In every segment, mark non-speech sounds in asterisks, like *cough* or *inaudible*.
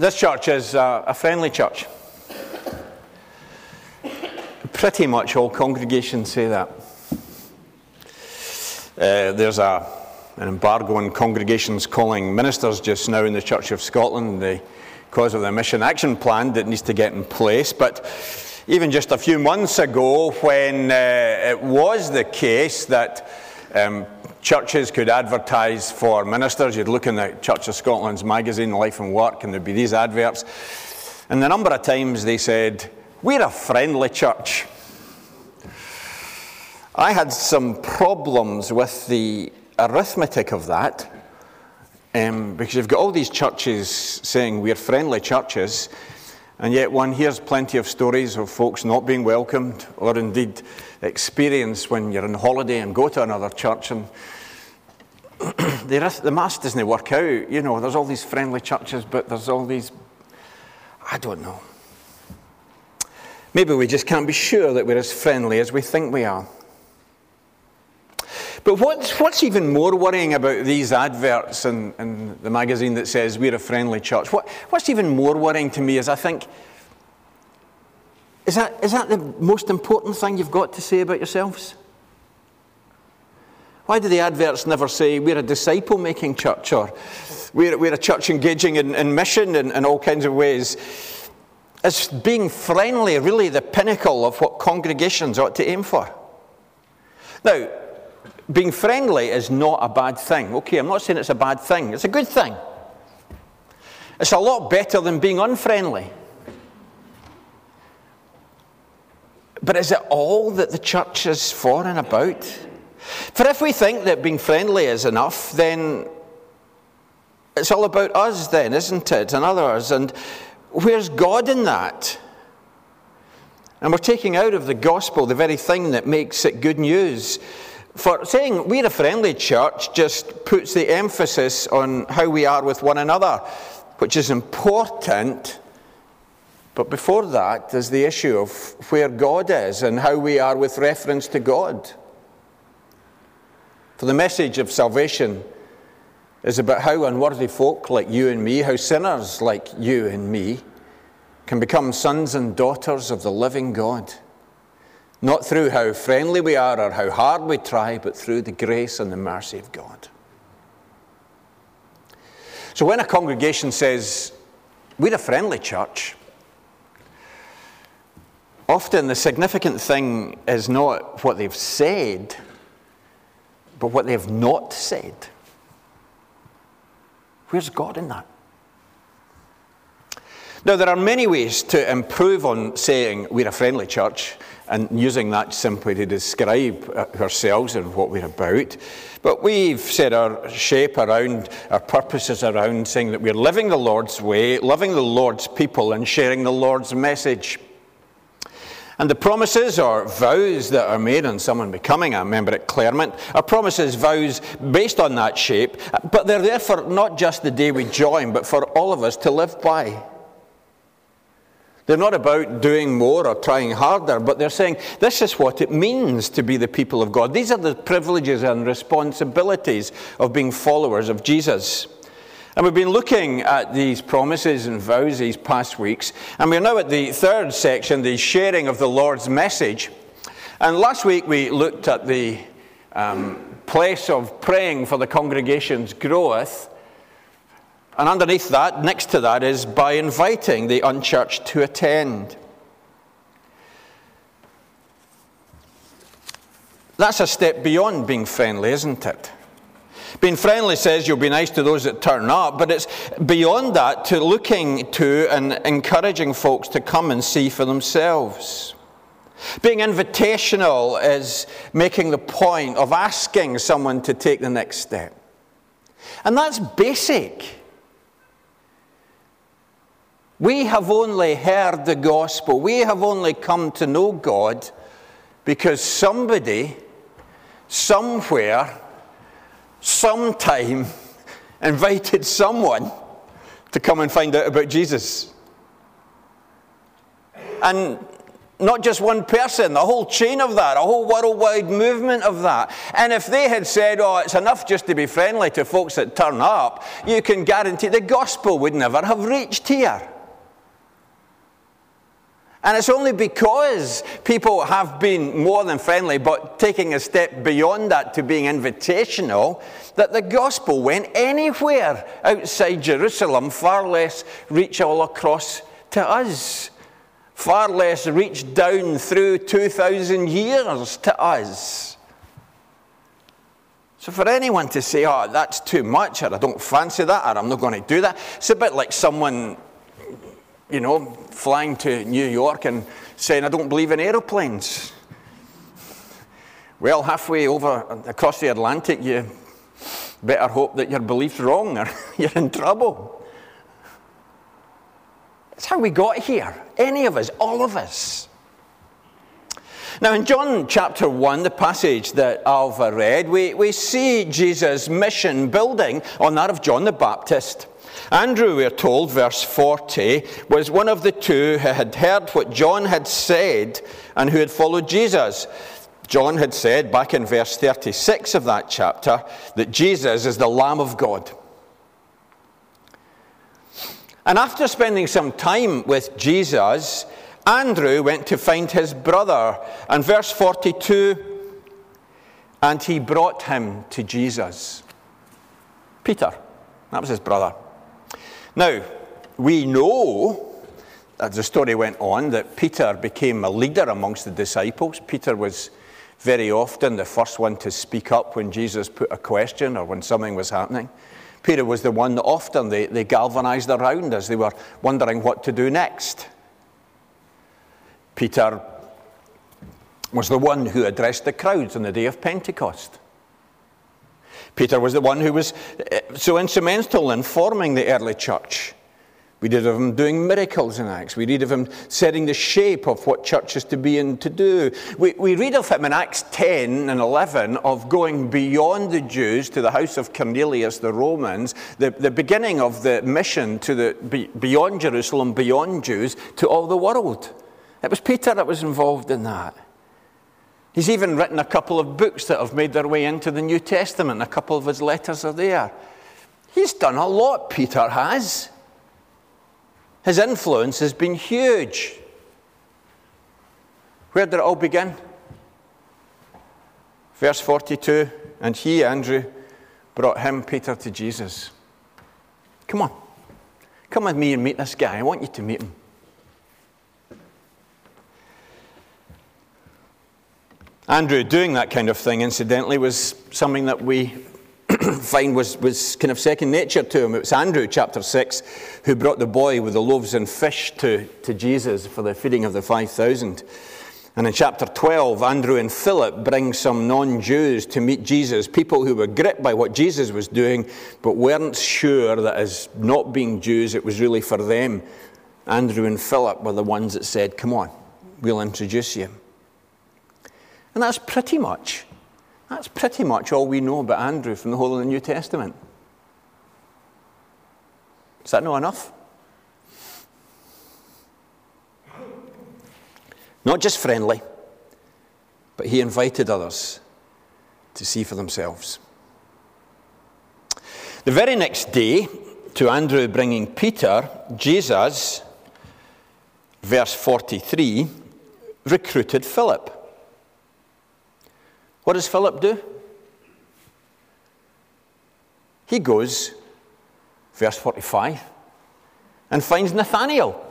This church is a, a friendly church. Pretty much all congregations say that. Uh, there's a, an embargo on congregations calling ministers just now in the Church of Scotland the because of the mission action plan that needs to get in place. But even just a few months ago, when uh, it was the case that um, churches could advertise for ministers. You'd look in the Church of Scotland's magazine, Life and Work, and there'd be these adverts. And the number of times they said, We're a friendly church. I had some problems with the arithmetic of that. Um, because you've got all these churches saying we're friendly churches, and yet one hears plenty of stories of folks not being welcomed, or indeed experience when you're on holiday and go to another church and *clears throat* the, the mass doesn't work out. You know, there's all these friendly churches, but there's all these, I don't know. Maybe we just can't be sure that we're as friendly as we think we are. But what's, what's even more worrying about these adverts in the magazine that says we're a friendly church? What, what's even more worrying to me is I think is that, is that the most important thing you've got to say about yourselves? Why do the adverts never say we're a disciple making church or we're, we're a church engaging in, in mission in, in all kinds of ways? Is being friendly really the pinnacle of what congregations ought to aim for? Now, being friendly is not a bad thing. Okay, I'm not saying it's a bad thing, it's a good thing. It's a lot better than being unfriendly. But is it all that the church is for and about? For if we think that being friendly is enough, then it's all about us, then, isn't it? And others. And where's God in that? And we're taking out of the gospel the very thing that makes it good news. For saying we're a friendly church just puts the emphasis on how we are with one another, which is important but before that, there's the issue of where God is and how we are with reference to God. For the message of salvation is about how unworthy folk like you and me, how sinners like you and me, can become sons and daughters of the living God. Not through how friendly we are or how hard we try, but through the grace and the mercy of God. So when a congregation says, We're a friendly church, Often the significant thing is not what they've said, but what they've not said. Where's God in that? Now, there are many ways to improve on saying we're a friendly church and using that simply to describe uh, ourselves and what we're about. But we've set our shape around, our purposes around saying that we're living the Lord's way, loving the Lord's people, and sharing the Lord's message. And the promises or vows that are made on someone becoming a member at Claremont are promises, vows based on that shape, but they're there for not just the day we join, but for all of us to live by. They're not about doing more or trying harder, but they're saying this is what it means to be the people of God. These are the privileges and responsibilities of being followers of Jesus. And we've been looking at these promises and vows these past weeks, and we're now at the third section, the sharing of the Lord's message. And last week we looked at the um, place of praying for the congregation's growth. And underneath that, next to that, is by inviting the unchurched to attend. That's a step beyond being friendly, isn't it? Being friendly says you'll be nice to those that turn up, but it's beyond that to looking to and encouraging folks to come and see for themselves. Being invitational is making the point of asking someone to take the next step. And that's basic. We have only heard the gospel. We have only come to know God because somebody, somewhere, sometime *laughs* invited someone to come and find out about Jesus. And not just one person, the whole chain of that, a whole worldwide movement of that. And if they had said, oh, it's enough just to be friendly to folks that turn up, you can guarantee the gospel would never have reached here. And it's only because people have been more than friendly, but taking a step beyond that to being invitational, that the gospel went anywhere outside Jerusalem, far less reach all across to us, far less reach down through 2,000 years to us. So for anyone to say, oh, that's too much, or I don't fancy that, or I'm not going to do that, it's a bit like someone you know, flying to New York and saying, I don't believe in aeroplanes. Well, halfway over across the Atlantic, you better hope that your belief's wrong or *laughs* you're in trouble. That's how we got here. Any of us, all of us. Now, in John chapter 1, the passage that Alva read, we, we see Jesus' mission building on that of John the Baptist. Andrew, we're told, verse 40, was one of the two who had heard what John had said and who had followed Jesus. John had said back in verse 36 of that chapter that Jesus is the Lamb of God. And after spending some time with Jesus, Andrew went to find his brother. And verse 42 and he brought him to Jesus. Peter, that was his brother. Now, we know, as the story went on, that Peter became a leader amongst the disciples. Peter was very often the first one to speak up when Jesus put a question or when something was happening. Peter was the one that often they, they galvanized around as they were wondering what to do next. Peter was the one who addressed the crowds on the day of Pentecost. Peter was the one who was eh, so instrumental in forming the early church. We read of him doing miracles in Acts. We read of him setting the shape of what church is to be and to do. We, we read of him in Acts 10 and 11 of going beyond the Jews to the house of Cornelius, the Romans, the, the beginning of the mission to the, beyond Jerusalem, beyond Jews, to all the world. It was Peter that was involved in that. He's even written a couple of books that have made their way into the New Testament. A couple of his letters are there. He's done a lot, Peter has. His influence has been huge. Where did it all begin? Verse 42 And he, Andrew, brought him, Peter, to Jesus. Come on. Come with me and meet this guy. I want you to meet him. Andrew doing that kind of thing, incidentally, was something that we *clears throat* find was, was kind of second nature to him. It was Andrew, chapter 6, who brought the boy with the loaves and fish to, to Jesus for the feeding of the 5,000. And in chapter 12, Andrew and Philip bring some non Jews to meet Jesus, people who were gripped by what Jesus was doing, but weren't sure that as not being Jews, it was really for them. Andrew and Philip were the ones that said, Come on, we'll introduce you. And that's pretty much, that's pretty much all we know about Andrew from the whole of the New Testament. Is that not enough? Not just friendly, but he invited others to see for themselves. The very next day, to Andrew bringing Peter, Jesus, verse 43, recruited Philip. What does Philip do? He goes, verse 45, and finds Nathanael.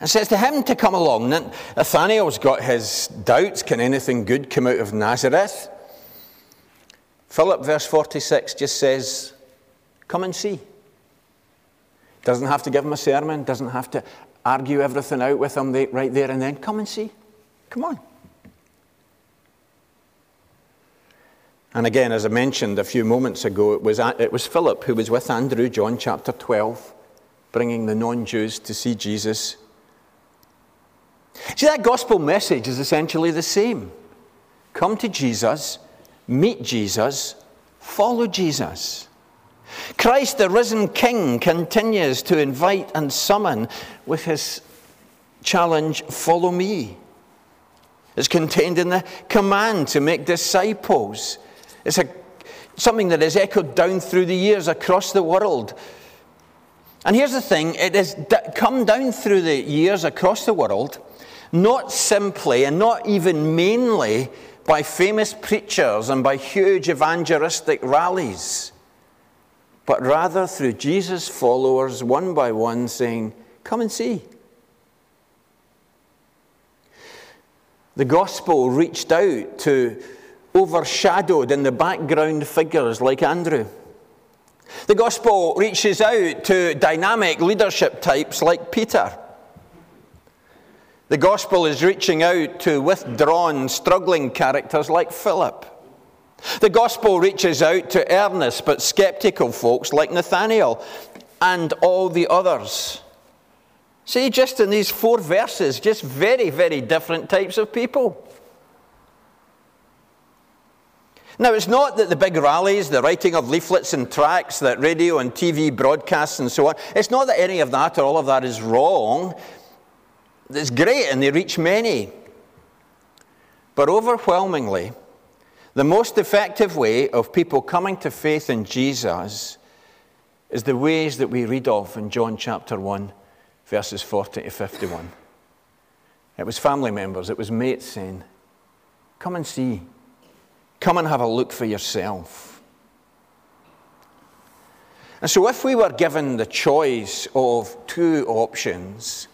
And says to him to come along. Nathanael's got his doubts can anything good come out of Nazareth? Philip, verse 46, just says, Come and see. Doesn't have to give him a sermon, doesn't have to argue everything out with them right there and then. Come and see. Come on. And again, as I mentioned a few moments ago, it was, it was Philip who was with Andrew, John chapter 12, bringing the non Jews to see Jesus. See, that gospel message is essentially the same come to Jesus, meet Jesus, follow Jesus. Christ, the risen King, continues to invite and summon with his challenge, Follow me. It's contained in the command to make disciples. It's a, something that is echoed down through the years across the world. And here's the thing it has come down through the years across the world, not simply and not even mainly by famous preachers and by huge evangelistic rallies, but rather through Jesus' followers, one by one, saying, Come and see. The gospel reached out to overshadowed in the background figures like Andrew. The gospel reaches out to dynamic leadership types like Peter. The gospel is reaching out to withdrawn, struggling characters like Philip. The gospel reaches out to earnest but skeptical folks like Nathanael and all the others. See, just in these four verses, just very, very different types of people. Now, it's not that the big rallies, the writing of leaflets and tracts, that radio and TV broadcasts and so on, it's not that any of that or all of that is wrong. It's great and they reach many. But overwhelmingly, the most effective way of people coming to faith in Jesus is the ways that we read of in John chapter 1, verses 40 to 51. It was family members, it was mates saying, Come and see. Come and have a look for yourself. And so, if we were given the choice of two options,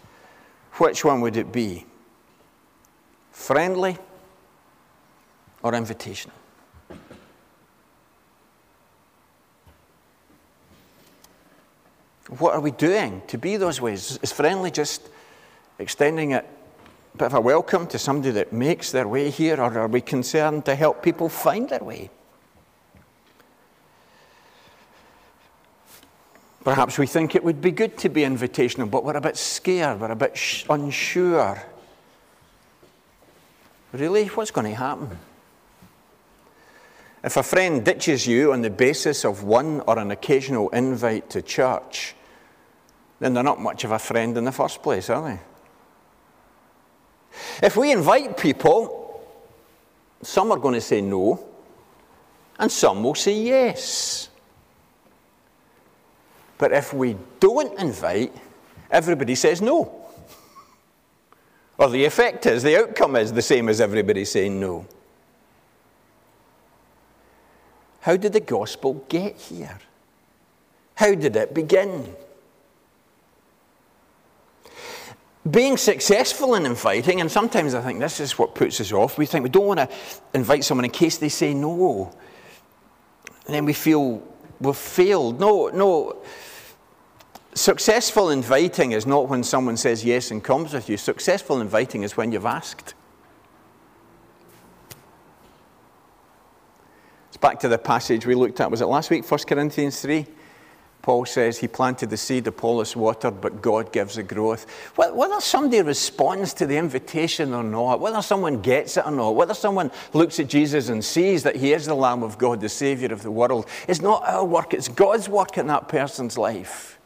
which one would it be? Friendly or invitational? What are we doing to be those ways? Is friendly just extending a bit of a welcome to somebody that makes their way here, or are we concerned to help people find their way? Perhaps we think it would be good to be invitational, but we're a bit scared, we're a bit unsure. Really? What's going to happen? If a friend ditches you on the basis of one or an occasional invite to church, then they're not much of a friend in the first place, are they? If we invite people, some are going to say no, and some will say yes. But if we don't invite, everybody says no. Or the effect is, the outcome is the same as everybody saying no. How did the gospel get here? How did it begin? being successful in inviting, and sometimes I think this is what puts us off. We think we don't want to invite someone in case they say no. And then we feel we've failed. No, no. Successful inviting is not when someone says yes and comes with you. Successful inviting is when you've asked. Back to the passage we looked at. Was it last week, 1 Corinthians 3? Paul says he planted the seed, Apollos watered, but God gives the growth. Whether somebody responds to the invitation or not, whether someone gets it or not, whether someone looks at Jesus and sees that he is the Lamb of God, the Savior of the world, it's not our work, it's God's work in that person's life.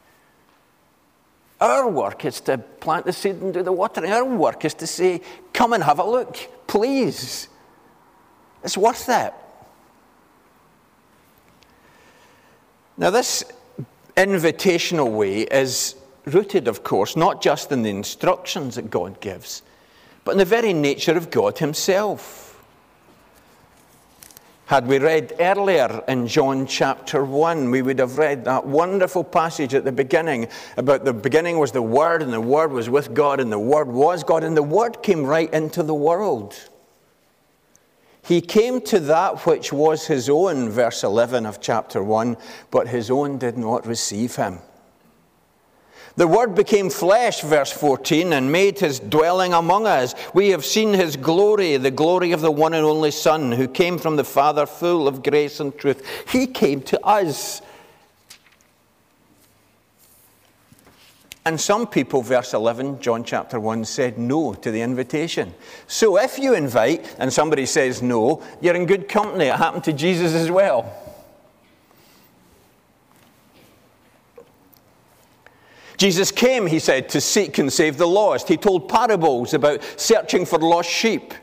Our work is to plant the seed and do the watering. Our work is to say, Come and have a look, please. It's worth it. Now, this invitational way is rooted, of course, not just in the instructions that God gives, but in the very nature of God Himself. Had we read earlier in John chapter 1, we would have read that wonderful passage at the beginning about the beginning was the Word, and the Word was with God, and the Word was God, and the Word came right into the world. He came to that which was his own, verse 11 of chapter 1, but his own did not receive him. The Word became flesh, verse 14, and made his dwelling among us. We have seen his glory, the glory of the one and only Son, who came from the Father, full of grace and truth. He came to us. And some people, verse 11, John chapter 1, said no to the invitation. So if you invite and somebody says no, you're in good company. It happened to Jesus as well. Jesus came, he said, to seek and save the lost. He told parables about searching for lost sheep.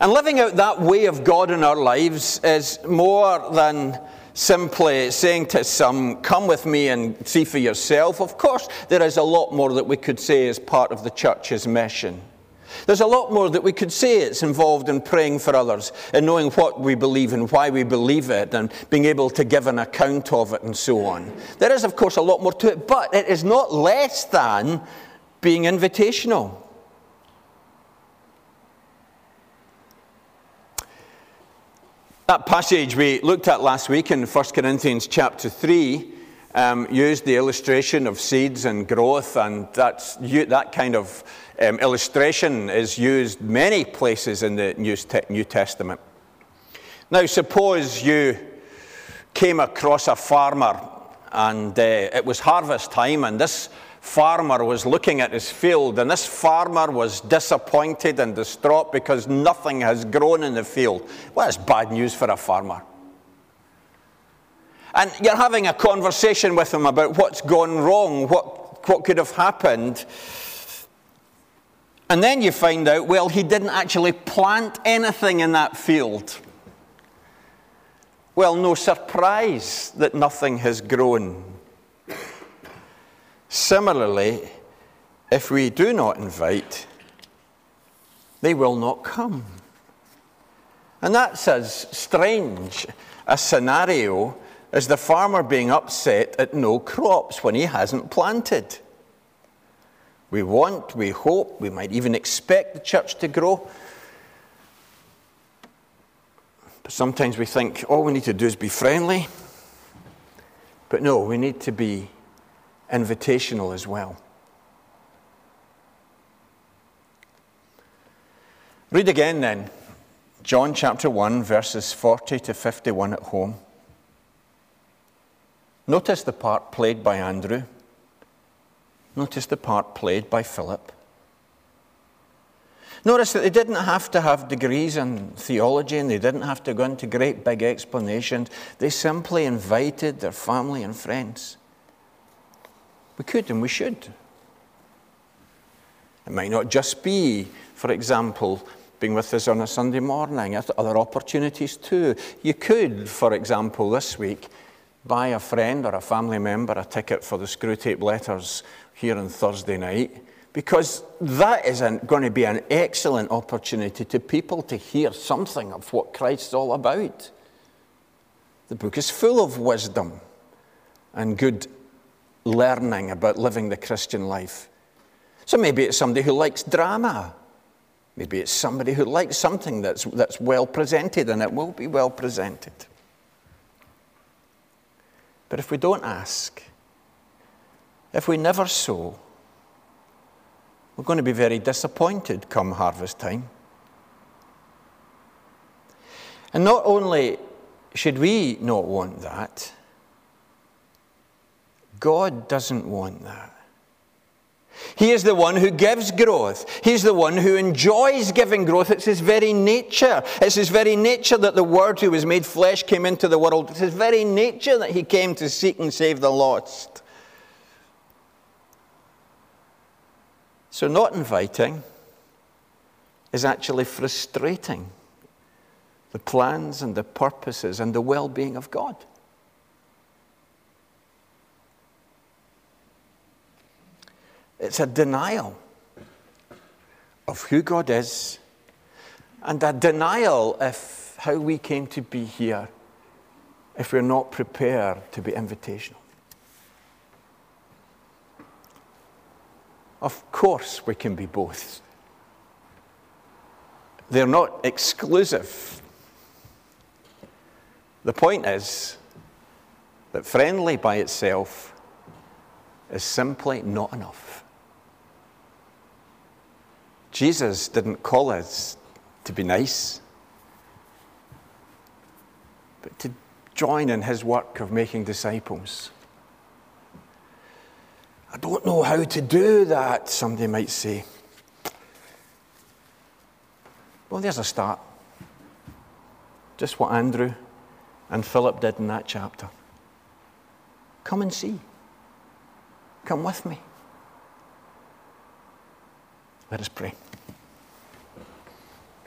And living out that way of God in our lives is more than simply saying to some, Come with me and see for yourself. Of course, there is a lot more that we could say as part of the church's mission. There's a lot more that we could say it's involved in praying for others and knowing what we believe and why we believe it and being able to give an account of it and so on. There is, of course, a lot more to it, but it is not less than being invitational. That passage we looked at last week in 1 Corinthians chapter 3 um, used the illustration of seeds and growth, and that's, that kind of um, illustration is used many places in the New Testament. Now, suppose you came across a farmer and uh, it was harvest time, and this farmer was looking at his field, and this farmer was disappointed and distraught because nothing has grown in the field. Well, that's bad news for a farmer. And you're having a conversation with him about what's gone wrong, what, what could have happened. And then you find out, well, he didn't actually plant anything in that field. Well, no surprise that nothing has grown. Similarly, if we do not invite, they will not come. And that's as strange a scenario as the farmer being upset at no crops when he hasn't planted. We want, we hope, we might even expect the church to grow. But sometimes we think all we need to do is be friendly. But no, we need to be invitational as well. Read again then, John chapter 1, verses 40 to 51 at home. Notice the part played by Andrew. Notice the part played by Philip. Notice that they didn't have to have degrees in theology and they didn't have to go into great big explanations. They simply invited their family and friends. We could and we should. It might not just be, for example, being with us on a Sunday morning, other opportunities too. You could, for example, this week, buy a friend or a family member a ticket for the Screwtape Letters here on Thursday night, because that is an, going to be an excellent opportunity to people to hear something of what Christ's all about. The book is full of wisdom and good learning about living the Christian life. So maybe it's somebody who likes drama. Maybe it's somebody who likes something that's, that's well presented, and it will be well presented. But if we don't ask, if we never sow, we're going to be very disappointed come harvest time. And not only should we not want that, God doesn't want that. He is the one who gives growth. He's the one who enjoys giving growth. It's his very nature. It's his very nature that the Word who was made flesh came into the world. It's his very nature that he came to seek and save the lost. So, not inviting is actually frustrating the plans and the purposes and the well being of God. It's a denial of who God is and a denial of how we came to be here if we're not prepared to be invitational. Of course, we can be both. They're not exclusive. The point is that friendly by itself is simply not enough. Jesus didn't call us to be nice, but to join in his work of making disciples. I don't know how to do that, somebody might say. Well, there's a start. Just what Andrew and Philip did in that chapter. Come and see. come with me. Let us pray.